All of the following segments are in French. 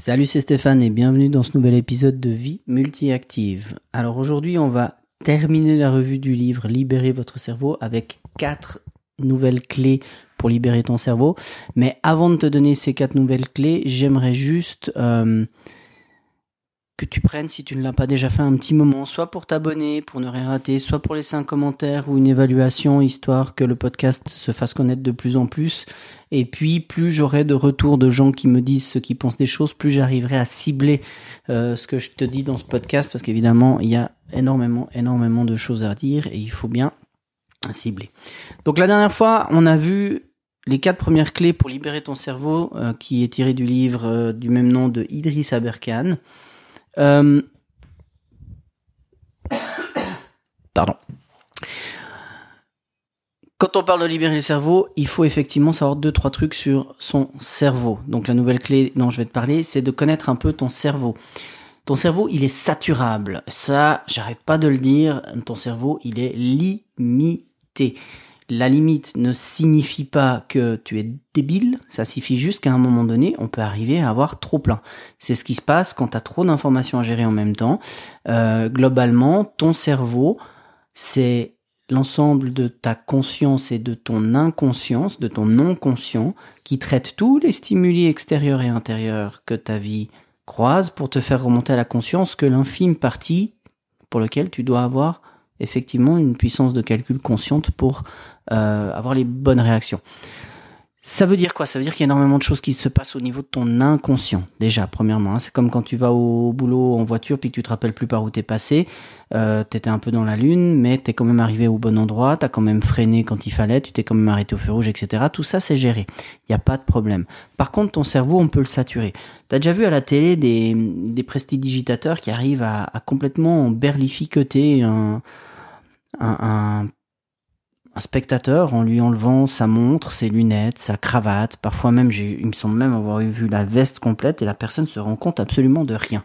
Salut, c'est Stéphane et bienvenue dans ce nouvel épisode de Vie Multiactive. Alors aujourd'hui, on va terminer la revue du livre Libérer votre cerveau avec quatre nouvelles clés pour libérer ton cerveau. Mais avant de te donner ces quatre nouvelles clés, j'aimerais juste euh, que tu prennes, si tu ne l'as pas déjà fait, un petit moment, soit pour t'abonner, pour ne rien rater, soit pour laisser un commentaire ou une évaluation, histoire que le podcast se fasse connaître de plus en plus. Et puis, plus j'aurai de retours de gens qui me disent ce qu'ils pensent des choses, plus j'arriverai à cibler euh, ce que je te dis dans ce podcast, parce qu'évidemment, il y a énormément, énormément de choses à dire et il faut bien cibler. Donc la dernière fois, on a vu les quatre premières clés pour libérer ton cerveau, euh, qui est tiré du livre euh, du même nom de Idriss Aberkan. Euh, pardon. Quand on parle de libérer le cerveau, il faut effectivement savoir deux trois trucs sur son cerveau. Donc la nouvelle clé dont je vais te parler, c'est de connaître un peu ton cerveau. Ton cerveau, il est saturable. Ça, j'arrête pas de le dire. Ton cerveau, il est limité la limite ne signifie pas que tu es débile, ça suffit juste qu'à un moment donné, on peut arriver à avoir trop plein. C'est ce qui se passe quand tu as trop d'informations à gérer en même temps. Euh, globalement, ton cerveau, c'est l'ensemble de ta conscience et de ton inconscience, de ton non-conscient, qui traite tous les stimuli extérieurs et intérieurs que ta vie croise pour te faire remonter à la conscience que l'infime partie pour lequel tu dois avoir effectivement une puissance de calcul consciente pour euh, avoir les bonnes réactions. Ça veut dire quoi? Ça veut dire qu'il y a énormément de choses qui se passent au niveau de ton inconscient. Déjà, premièrement, hein. c'est comme quand tu vas au boulot en voiture puis que tu te rappelles plus par où t'es passé. Euh, t'étais un peu dans la lune, mais t'es quand même arrivé au bon endroit. T'as quand même freiné quand il fallait. Tu t'es quand même arrêté au feu rouge, etc. Tout ça, c'est géré. Il n'y a pas de problème. Par contre, ton cerveau, on peut le saturer. T'as déjà vu à la télé des, prestidigitateurs qui arrivent à, complètement berlificoter un, un, spectateur en lui enlevant sa montre, ses lunettes, sa cravate. Parfois même, il me semble même avoir vu la veste complète et la personne se rend compte absolument de rien.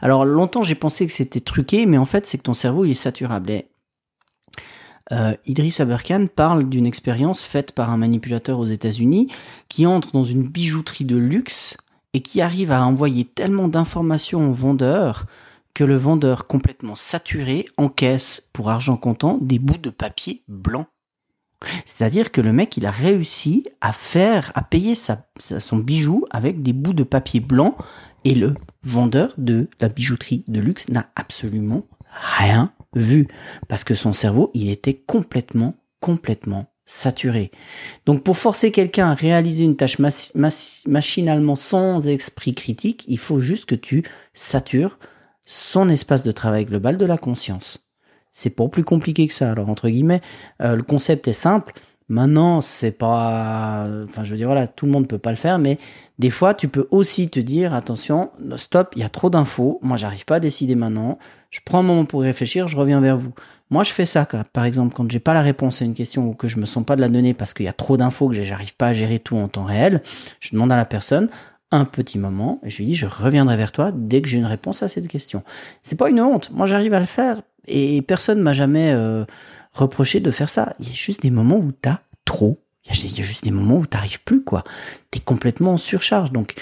Alors longtemps j'ai pensé que c'était truqué, mais en fait c'est que ton cerveau il est saturable. Et euh, Idriss Aberkan parle d'une expérience faite par un manipulateur aux États-Unis qui entre dans une bijouterie de luxe et qui arrive à envoyer tellement d'informations au vendeur le vendeur complètement saturé encaisse pour argent comptant des bouts de papier blanc c'est-à-dire que le mec, il a réussi à faire, à payer sa, son bijou avec des bouts de papier blanc et le vendeur de la bijouterie de luxe n'a absolument rien vu parce que son cerveau, il était complètement, complètement saturé. Donc pour forcer quelqu'un à réaliser une tâche machinalement sans esprit critique, il faut juste que tu satures son espace de travail global de la conscience. C'est pas plus compliqué que ça. Alors entre guillemets, euh, le concept est simple. Maintenant, c'est pas, enfin, je veux dire, voilà, tout le monde peut pas le faire, mais des fois, tu peux aussi te dire, attention, stop, il y a trop d'infos. Moi, j'arrive pas à décider maintenant. Je prends un moment pour réfléchir, je reviens vers vous. Moi, je fais ça, par exemple, quand j'ai pas la réponse à une question ou que je me sens pas de la donner parce qu'il y a trop d'infos que j'arrive pas à gérer tout en temps réel. Je demande à la personne un petit moment et je lui dis, je reviendrai vers toi dès que j'ai une réponse à cette question. C'est pas une honte. Moi, j'arrive à le faire et personne m'a jamais euh, reproché de faire ça. Il y a juste des moments où t'as trop. Il y a juste des moments où t'arrives plus, quoi. T'es complètement en surcharge. Donc,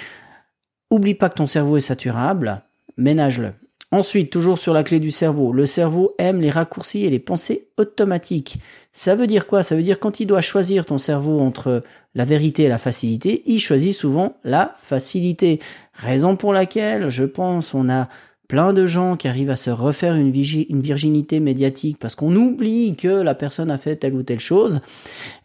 oublie pas que ton cerveau est saturable, ménage-le. Ensuite, toujours sur la clé du cerveau, le cerveau aime les raccourcis et les pensées automatiques. Ça veut dire quoi? Ça veut dire quand il doit choisir ton cerveau entre la vérité et la facilité, il choisit souvent la facilité. Raison pour laquelle, je pense, on a plein de gens qui arrivent à se refaire une, virginité médiatique parce qu'on oublie que la personne a fait telle ou telle chose.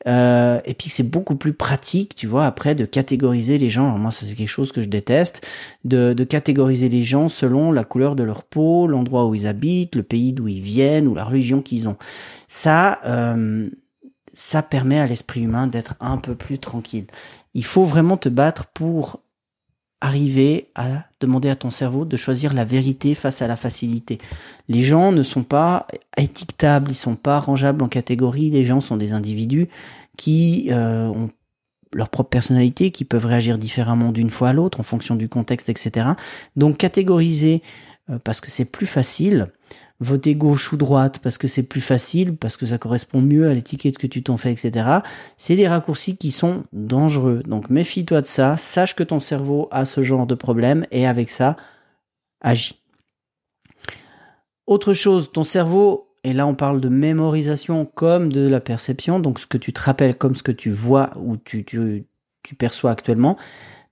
Euh, et puis c'est beaucoup plus pratique, tu vois, après de catégoriser les gens. Alors moi, c'est quelque chose que je déteste, de, de catégoriser les gens selon la couleur de leur peau, l'endroit où ils habitent, le pays d'où ils viennent ou la religion qu'ils ont. Ça, euh, ça permet à l'esprit humain d'être un peu plus tranquille. Il faut vraiment te battre pour arriver à demander à ton cerveau de choisir la vérité face à la facilité. Les gens ne sont pas étiquetables, ils sont pas rangeables en catégories. Les gens sont des individus qui euh, ont leur propre personnalité, qui peuvent réagir différemment d'une fois à l'autre en fonction du contexte, etc. Donc catégoriser euh, parce que c'est plus facile voter gauche ou droite parce que c'est plus facile, parce que ça correspond mieux à l'étiquette que tu t'en fais, etc. C'est des raccourcis qui sont dangereux. Donc méfie-toi de ça, sache que ton cerveau a ce genre de problème et avec ça, agis. Autre chose, ton cerveau, et là on parle de mémorisation comme de la perception, donc ce que tu te rappelles comme ce que tu vois ou tu, perçois actuellement,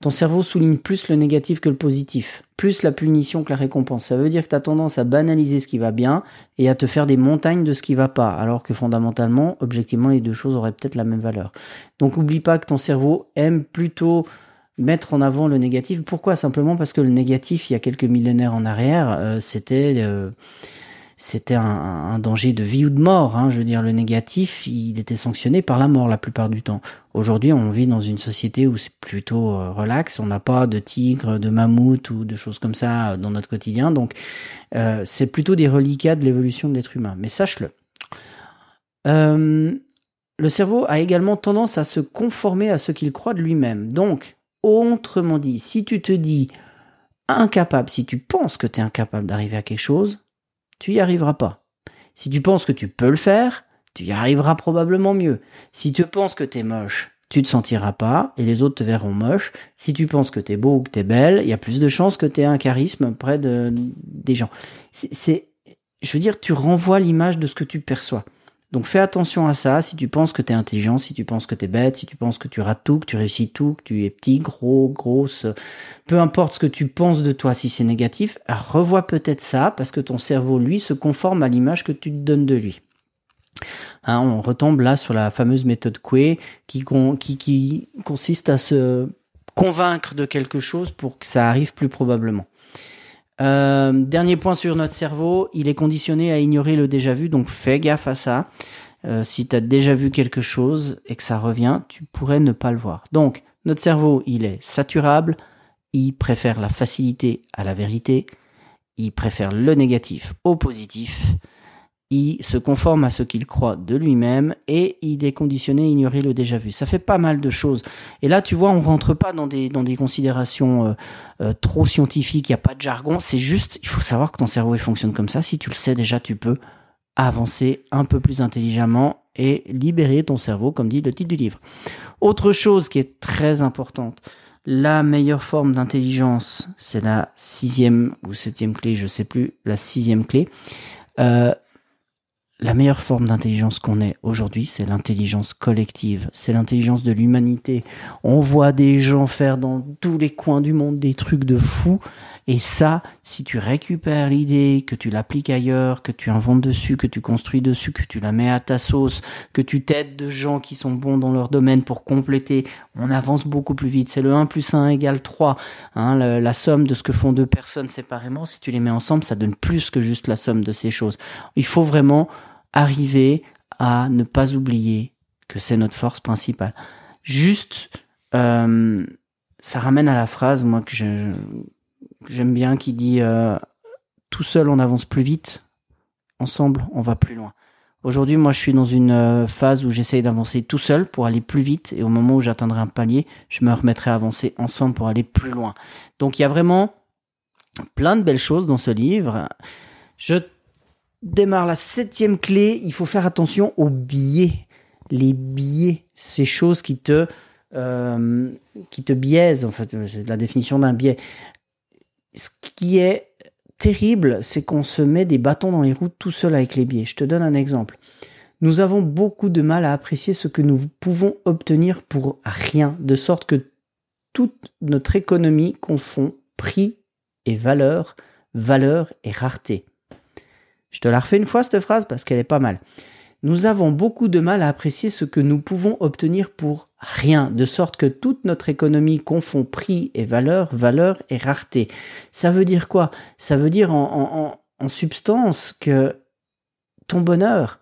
ton cerveau souligne plus le négatif que le positif, plus la punition que la récompense. Ça veut dire que tu as tendance à banaliser ce qui va bien et à te faire des montagnes de ce qui va pas, alors que fondamentalement, objectivement, les deux choses auraient peut-être la même valeur. Donc oublie pas que ton cerveau aime plutôt mettre en avant le négatif. Pourquoi? Simplement parce que le négatif, il y a quelques millénaires en arrière, euh, c'était... Euh, c'était un, danger de vie ou de mort. Hein. Je veux dire, le négatif, il était sanctionné par la mort la plupart du temps. Aujourd'hui, on vit dans une société où c'est plutôt euh, relax. On n'a pas de tigre, de mammouth ou de choses comme ça dans notre quotidien. Donc, euh, c'est plutôt des reliquats de l'évolution de l'être humain. Mais sache-le. Euh, le cerveau a également tendance à se conformer à ce qu'il croit de lui-même. Donc, autrement dit, si tu te dis incapable, si tu penses que tu es incapable d'arriver à quelque chose, tu y arriveras pas. Si tu penses que tu peux le faire, tu y arriveras probablement mieux. Si tu penses que t'es moche, tu te sentiras pas et les autres te verront moche. Si tu penses que t'es beau ou que t'es belle, il y a plus de chances que t'aies un charisme près de, des gens. C'est, je veux dire, tu renvoies l'image de ce que tu perçois. Donc fais attention à ça. Si tu penses que tu es intelligent, si tu penses que tu es bête, si tu penses que tu rates tout, que tu réussis tout, que tu es petit, gros, grosse, peu importe ce que tu penses de toi, si c'est négatif, revois peut-être ça parce que ton cerveau, lui, se conforme à l'image que tu te donnes de lui. Hein, on retombe là sur la fameuse méthode Coué qui, consiste à se convaincre de quelque chose pour que ça arrive plus probablement. Euh, dernier point sur notre cerveau, il est conditionné à ignorer le déjà vu, donc fais gaffe à ça. Euh, si tu as déjà vu quelque chose et que ça revient, tu pourrais ne pas le voir. Donc, notre cerveau, il est saturable, il préfère la facilité à la vérité, il préfère le négatif au positif, il se conforme à ce qu'il croit de lui-même et il est conditionné à ignorer le déjà vu. Ça fait pas mal de choses. Et là, tu vois, on rentre pas dans des, dans des considérations euh, euh, trop scientifiques, il n'y a pas de jargon, c'est juste, il faut savoir que ton cerveau fonctionne comme ça. Si tu le sais déjà, tu peux avancer un peu plus intelligemment et libérer ton cerveau, comme dit le titre du livre. Autre chose qui est très importante, la meilleure forme d'intelligence, c'est la sixième ou septième clé, je sais plus, la sixième clé. Euh, la meilleure forme d'intelligence qu'on ait aujourd'hui, c'est l'intelligence collective, c'est l'intelligence de l'humanité. On voit des gens faire dans tous les coins du monde des trucs de fous, et ça, si tu récupères l'idée, que tu l'appliques ailleurs, que tu inventes dessus, que tu construis dessus, que tu la mets à ta sauce, que tu t'aides de gens qui sont bons dans leur domaine pour compléter, on avance beaucoup plus vite. C'est le 1 plus 1 égale 3. Hein, la, somme de ce que font deux personnes séparément, si tu les mets ensemble, ça donne plus que juste la somme de ces choses. Il faut vraiment arriver à ne pas oublier que c'est notre force principale. Juste, euh, ça ramène à la phrase, moi, que j'aime bien, qui dit euh, Tout seul, on avance plus vite, ensemble, on va plus loin. Aujourd'hui, moi, je suis dans une euh, phase où j'essaye d'avancer tout seul pour aller plus vite, et au moment où j'atteindrai un palier, je me remettrai à avancer ensemble pour aller plus loin. Donc, il y a vraiment plein de belles choses dans ce livre. Je démarre la septième clé, il faut faire attention aux biais. Les biais, ces choses qui te, euh, qui te biaisent, en fait, c'est la définition d'un biais. Ce qui est terrible, c'est qu'on se met des bâtons dans les roues tout seul avec les biais. Je te donne un exemple. Nous avons beaucoup de mal à apprécier ce que nous pouvons obtenir pour rien, de sorte que toute notre économie confond prix et valeur, valeur et rareté. Je te la refais une fois cette phrase parce qu'elle est pas mal. Nous avons beaucoup de mal à apprécier ce que nous pouvons obtenir pour rien, de sorte que toute notre économie confond prix et valeur, valeur et rareté. Ça veut dire quoi? Ça veut dire en, substance que ton bonheur,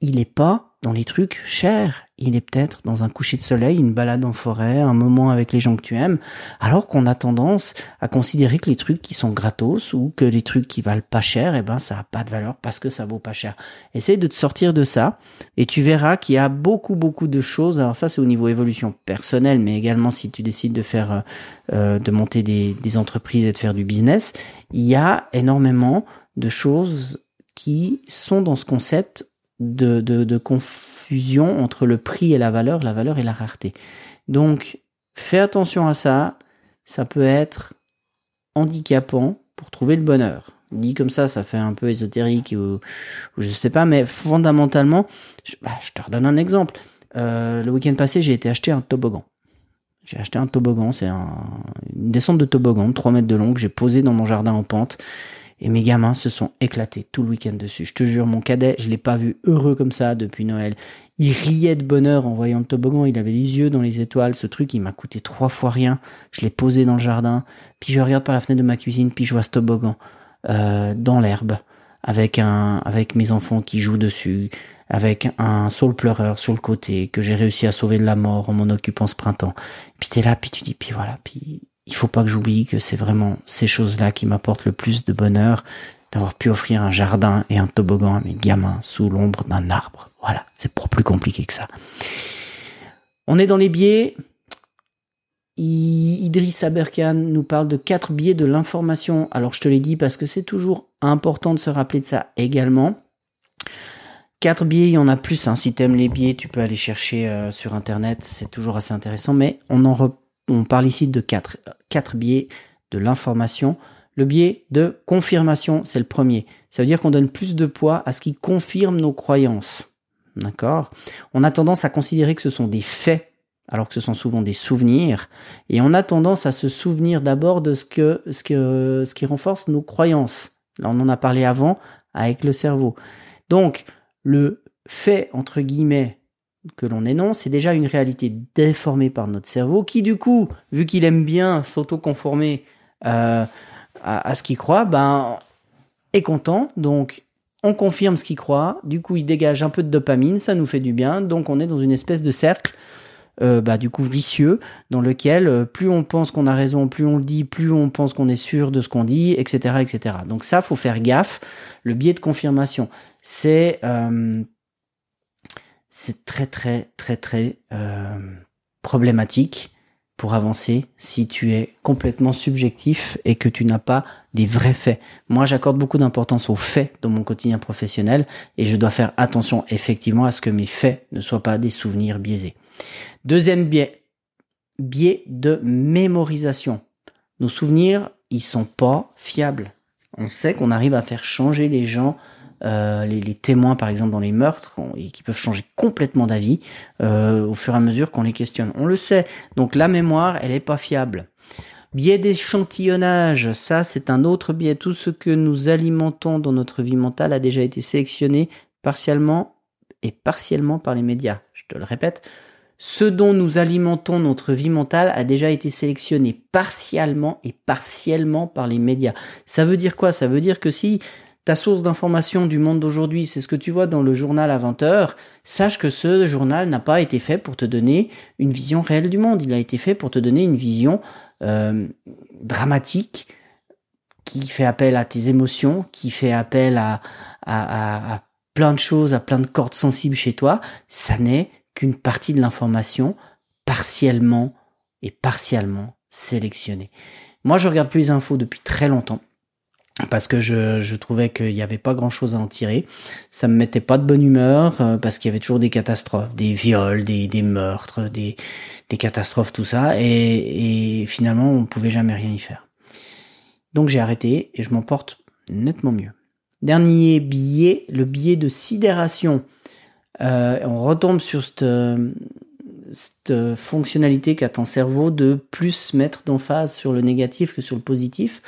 il n'est pas dans les trucs chers. Il est peut-être dans un coucher de soleil, une balade en forêt, un moment avec les gens que tu aimes, alors qu'on a tendance à considérer que les trucs qui sont gratos ou que les trucs qui valent pas cher, eh ben ça a pas de valeur parce que ça vaut pas cher. Essaye de te sortir de ça et tu verras qu'il y a beaucoup beaucoup de choses. Alors ça c'est au niveau évolution personnelle, mais également si tu décides de faire, euh, euh, de monter des, des entreprises et de faire du business, il y a énormément de choses qui sont dans ce concept de, confusion entre le prix et la valeur, la valeur et la rareté. Donc, fais attention à ça. Ça peut être handicapant pour trouver le bonheur. Dit comme ça, ça fait un peu ésotérique ou, ou je sais pas, mais fondamentalement, je, bah, te redonne un exemple. Euh, le week-end passé, j'ai été acheter un toboggan. J'ai acheté un toboggan, c'est un, une descente de toboggan de 3 mètres de long que j'ai posé dans mon jardin en pente. Et mes gamins se sont éclatés tout le week-end dessus. Je te jure, mon cadet, je l'ai pas vu heureux comme ça depuis Noël. Il riait de bonheur en voyant le toboggan. Il avait les yeux dans les étoiles. Ce truc, il m'a coûté trois fois rien. Je l'ai posé dans le jardin. Puis je regarde par la fenêtre de ma cuisine, puis je vois ce toboggan euh, dans l'herbe avec un avec mes enfants qui jouent dessus, avec un saule pleureur sur le côté que j'ai réussi à sauver de la mort en m'en occupant ce printemps. Puis t'es là, puis tu dis, puis voilà, puis il faut pas que j'oublie que c'est vraiment ces choses-là qui m'apportent le plus de bonheur, d'avoir pu offrir un jardin et un toboggan à mes gamins sous l'ombre d'un arbre. Voilà, c'est pas plus compliqué que ça. On est dans les biais. Idriss Aberkan nous parle de quatre biais de l'information. Alors je te l'ai dit parce que c'est toujours important de se rappeler de ça également. Quatre biais, il y en a plus. Hein. Si t'aimes les biais, tu peux aller chercher euh, sur internet. C'est toujours assez intéressant. Mais on en re on parle ici de quatre, quatre biais de l'information. Le biais de confirmation, c'est le premier. Ça veut dire qu'on donne plus de poids à ce qui confirme nos croyances. D'accord? On a tendance à considérer que ce sont des faits, alors que ce sont souvent des souvenirs. Et on a tendance à se souvenir d'abord de ce, que, ce, que, ce qui renforce nos croyances. Là, on en a parlé avant avec le cerveau. Donc, le fait, entre guillemets, que l'on énonce, c'est déjà une réalité déformée par notre cerveau, qui du coup, vu qu'il aime bien s'auto-conformer euh, à, ce qu'il croit, ben est content. Donc, on confirme ce qu'il croit. Du coup, il dégage un peu de dopamine, ça nous fait du bien. Donc, on est dans une espèce de cercle, euh, bah, du coup vicieux, dans lequel euh, plus on pense qu'on a raison, plus on le dit, plus on pense qu'on est sûr de ce qu'on dit, etc., etc. Donc ça, faut faire gaffe. Le biais de confirmation, c'est c'est très très très très euh, problématique pour avancer si tu es complètement subjectif et que tu n'as pas des vrais faits. Moi, j'accorde beaucoup d'importance aux faits dans mon quotidien professionnel et je dois faire attention effectivement à ce que mes faits ne soient pas des souvenirs biaisés. Deuxième biais, biais de mémorisation. Nos souvenirs, ils sont pas fiables. On sait qu'on arrive à faire changer les gens euh, les, témoins par exemple dans les meurtres et qui peuvent changer complètement d'avis euh, au fur et à mesure qu'on les questionne. On le sait. Donc la mémoire, elle est pas fiable. Biais d'échantillonnage, ça c'est un autre biais. Tout ce que nous alimentons dans notre vie mentale a déjà été sélectionné partiellement et partiellement par les médias. Je te le répète, ce dont nous alimentons notre vie mentale a déjà été sélectionné partiellement et partiellement par les médias. Ça veut dire quoi? Ça veut dire que si ta source d'information du monde d'aujourd'hui, c'est ce que tu vois dans le journal à 20h, sache que ce journal n'a pas été fait pour te donner une vision réelle du monde, il a été fait pour te donner une vision euh, dramatique qui fait appel à tes émotions, qui fait appel à, à, à plein de choses, à plein de cordes sensibles chez toi. Ça n'est qu'une partie de l'information partiellement et partiellement sélectionnée. Moi, je regarde plus les infos depuis très longtemps parce que je, je trouvais qu'il n'y avait pas grand chose à en tirer. Ça me mettait pas de bonne humeur euh, parce qu'il y avait toujours des catastrophes, des viols, des, des meurtres, des, des catastrophes, tout ça. Et, et finalement, on pouvait jamais rien y faire. Donc j'ai arrêté et je m'en porte nettement mieux. Dernier billet, le billet de sidération. Euh, on retombe sur cette, cette fonctionnalité qu'a ton cerveau de plus mettre d'emphase sur le négatif que sur le positif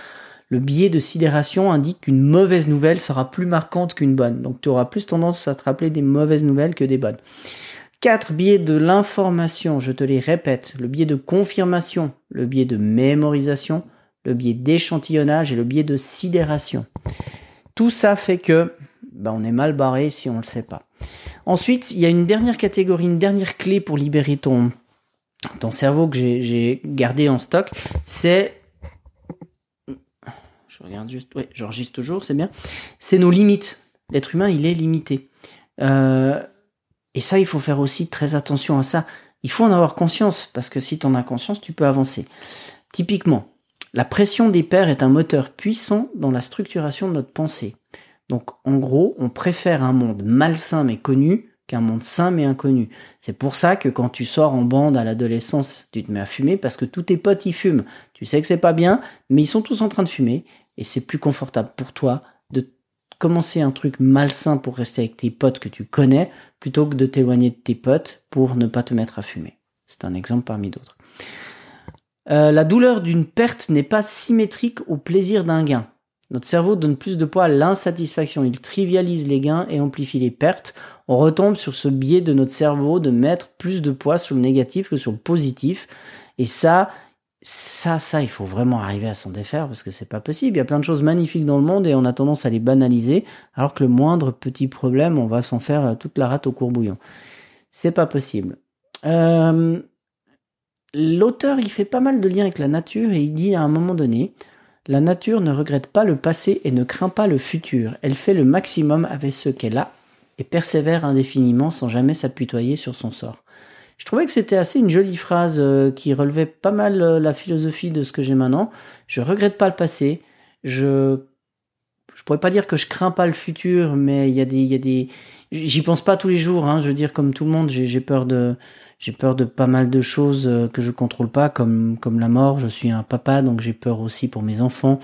le biais de sidération indique qu'une mauvaise nouvelle sera plus marquante qu'une bonne. Donc tu auras plus tendance à te rappeler des mauvaises nouvelles que des bonnes. Quatre biais de l'information, je te les répète, le biais de confirmation, le biais de mémorisation, le biais d'échantillonnage et le biais de sidération. Tout ça fait que ben, on est mal barré si on ne le sait pas. Ensuite, il y a une dernière catégorie, une dernière clé pour libérer ton, ton cerveau que j'ai gardé en stock, c'est je regarde juste, ouais, j'enregistre toujours, c'est bien. C'est nos limites. L'être humain, il est limité. Euh, et ça, il faut faire aussi très attention à ça. Il faut en avoir conscience, parce que si tu en as conscience, tu peux avancer. Typiquement, la pression des pairs est un moteur puissant dans la structuration de notre pensée. Donc en gros, on préfère un monde malsain mais connu qu'un monde sain mais inconnu. C'est pour ça que quand tu sors en bande à l'adolescence, tu te mets à fumer parce que tous tes potes y fument. Tu sais que c'est pas bien, mais ils sont tous en train de fumer et c'est plus confortable pour toi de commencer un truc malsain pour rester avec tes potes que tu connais plutôt que de t'éloigner de tes potes pour ne pas te mettre à fumer. C'est un exemple parmi d'autres. Euh, la douleur d'une perte n'est pas symétrique au plaisir d'un gain. Notre cerveau donne plus de poids à l'insatisfaction, il trivialise les gains et amplifie les pertes. On retombe sur ce biais de notre cerveau de mettre plus de poids sur le négatif que sur le positif. Et ça, ça, ça, il faut vraiment arriver à s'en défaire parce que c'est pas possible. Il y a plein de choses magnifiques dans le monde et on a tendance à les banaliser, alors que le moindre petit problème, on va s'en faire toute la rate au courbouillon. C'est pas possible. Euh, l'auteur, il fait pas mal de liens avec la nature et il dit à un moment donné, la nature ne regrette pas le passé et ne craint pas le futur. Elle fait le maximum avec ce qu'elle a et persévère indéfiniment sans jamais s'apitoyer sur son sort. Je trouvais que c'était assez une jolie phrase euh, qui relevait pas mal euh, la philosophie de ce que j'ai maintenant. Je regrette pas le passé. Je je pourrais pas dire que je crains pas le futur, mais il y a des il y a des j'y pense pas tous les jours. Hein. Je veux dire comme tout le monde, j'ai peur de j'ai peur de pas mal de choses euh, que je contrôle pas, comme comme la mort. Je suis un papa, donc j'ai peur aussi pour mes enfants.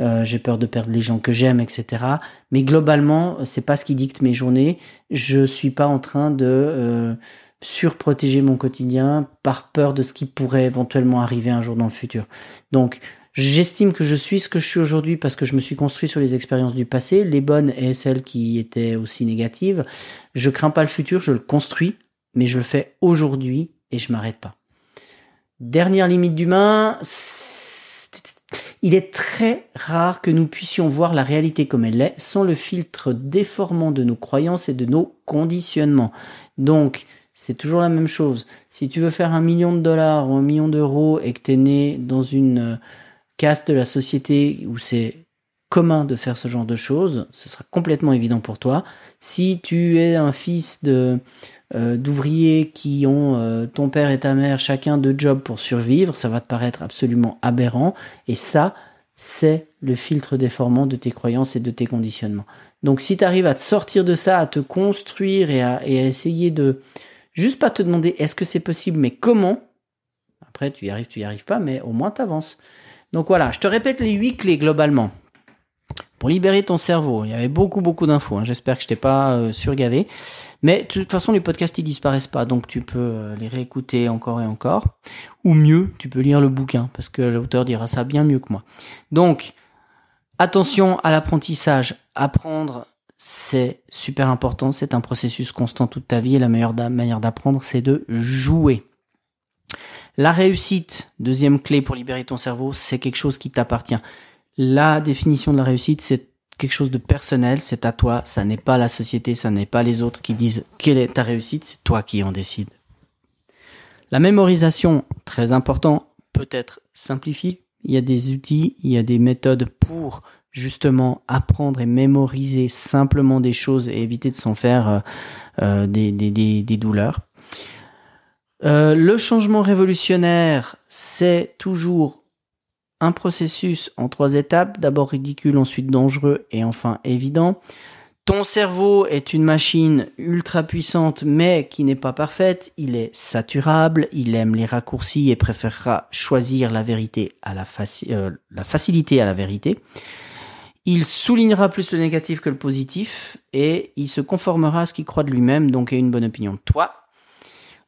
Euh, j'ai peur de perdre les gens que j'aime, etc. Mais globalement, c'est pas ce qui dicte mes journées. Je suis pas en train de euh, surprotéger mon quotidien par peur de ce qui pourrait éventuellement arriver un jour dans le futur. Donc J'estime que je suis ce que je suis aujourd'hui parce que je me suis construit sur les expériences du passé, les bonnes et celles qui étaient aussi négatives. Je crains pas le futur, je le construis mais je le fais aujourd'hui et je m'arrête pas. Dernière limite d'humain, il est très rare que nous puissions voir la réalité comme elle est sans le filtre déformant de nos croyances et de nos conditionnements. Donc, c'est toujours la même chose. Si tu veux faire un million de dollars ou un million d'euros et que tu es né dans une euh, caste de la société où c'est commun de faire ce genre de choses, ce sera complètement évident pour toi. Si tu es un fils de euh, d'ouvriers qui ont euh, ton père et ta mère chacun deux jobs pour survivre, ça va te paraître absolument aberrant. Et ça, c'est le filtre déformant de tes croyances et de tes conditionnements. Donc si tu arrives à te sortir de ça, à te construire et à, et à essayer de juste pas te demander est-ce que c'est possible, mais comment, après tu y arrives, tu y arrives pas, mais au moins tu avances. Donc voilà, je te répète les huit clés globalement pour libérer ton cerveau. Il y avait beaucoup beaucoup d'infos. Hein. J'espère que je t'ai pas euh, surgavé. Mais de toute façon, les podcasts ils disparaissent pas, donc tu peux euh, les réécouter encore et encore. Ou mieux, tu peux lire le bouquin parce que l'auteur dira ça bien mieux que moi. Donc attention à l'apprentissage. Apprendre, c'est super important. C'est un processus constant toute ta vie et la meilleure manière d'apprendre, c'est de jouer. La réussite, deuxième clé pour libérer ton cerveau, c'est quelque chose qui t'appartient. La définition de la réussite, c'est quelque chose de personnel, c'est à toi, ça n'est pas la société, ça n'est pas les autres qui disent quelle est ta réussite, c'est toi qui en décide. La mémorisation, très important, peut être simplifiée. Il y a des outils, il y a des méthodes pour justement apprendre et mémoriser simplement des choses et éviter de s'en faire euh, euh, des, des, des, douleurs. Euh, le changement révolutionnaire, c'est toujours un processus en trois étapes, d'abord ridicule, ensuite dangereux et enfin évident. Ton cerveau est une machine ultra puissante mais qui n'est pas parfaite, il est saturable, il aime les raccourcis et préférera choisir la vérité à la, la facilité à la vérité. Il soulignera plus le négatif que le positif et il se conformera à ce qu'il croit de lui-même, donc a une bonne opinion de toi.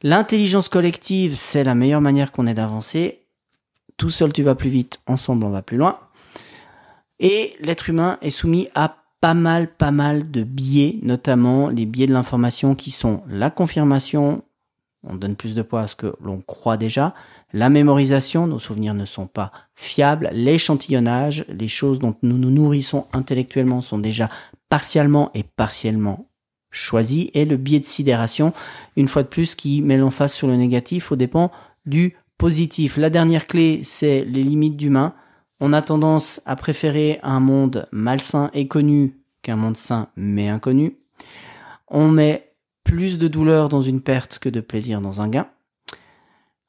L'intelligence collective, c'est la meilleure manière qu'on ait d'avancer tout seul tu vas plus vite, ensemble on va plus loin. Et l'être humain est soumis à pas mal, pas mal de biais, notamment les biais de l'information qui sont la confirmation, on donne plus de poids à ce que l'on croit déjà, la mémorisation, nos souvenirs ne sont pas fiables, l'échantillonnage, les choses dont nous nous nourrissons intellectuellement sont déjà partiellement et partiellement choisies, et le biais de sidération, une fois de plus, qui met l'emphase sur le négatif au dépend du positif. La dernière clé, c'est les limites d'humain. On a tendance à préférer un monde malsain et connu qu'un monde sain mais inconnu. On met plus de douleur dans une perte que de plaisir dans un gain.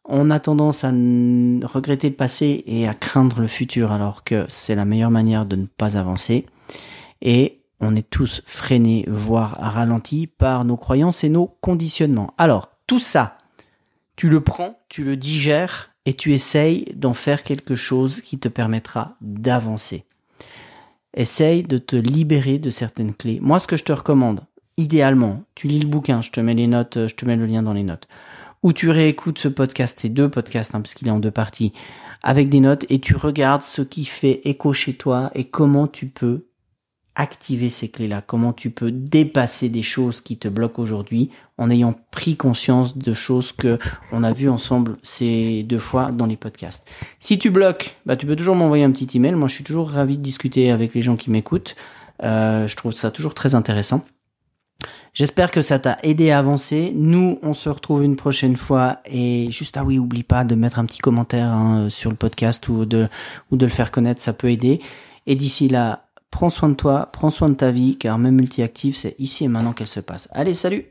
On a tendance à regretter le passé et à craindre le futur alors que c'est la meilleure manière de ne pas avancer. Et on est tous freinés, voire ralentis par nos croyances et nos conditionnements. Alors, tout ça, tu le prends, tu le digères et tu essayes d'en faire quelque chose qui te permettra d'avancer. Essaye de te libérer de certaines clés. Moi, ce que je te recommande, idéalement, tu lis le bouquin, je te mets les notes, je te mets le lien dans les notes, ou tu réécoutes ce podcast, ces deux podcasts, hein, parce qu'il est en deux parties, avec des notes, et tu regardes ce qui fait écho chez toi et comment tu peux activer ces clés-là, comment tu peux dépasser des choses qui te bloquent aujourd'hui en ayant pris conscience de choses que on a vues ensemble ces deux fois dans les podcasts. Si tu bloques, bah tu peux toujours m'envoyer un petit email. Moi, je suis toujours ravi de discuter avec les gens qui m'écoutent. Euh, je trouve ça toujours très intéressant. J'espère que ça t'a aidé à avancer. Nous, on se retrouve une prochaine fois. Et juste, ah oui, oublie pas de mettre un petit commentaire hein, sur le podcast ou de, ou de le faire connaître, ça peut aider. Et d'ici là, Prends soin de toi, prends soin de ta vie, car même multi-active, c'est ici et maintenant qu'elle se passe. Allez, salut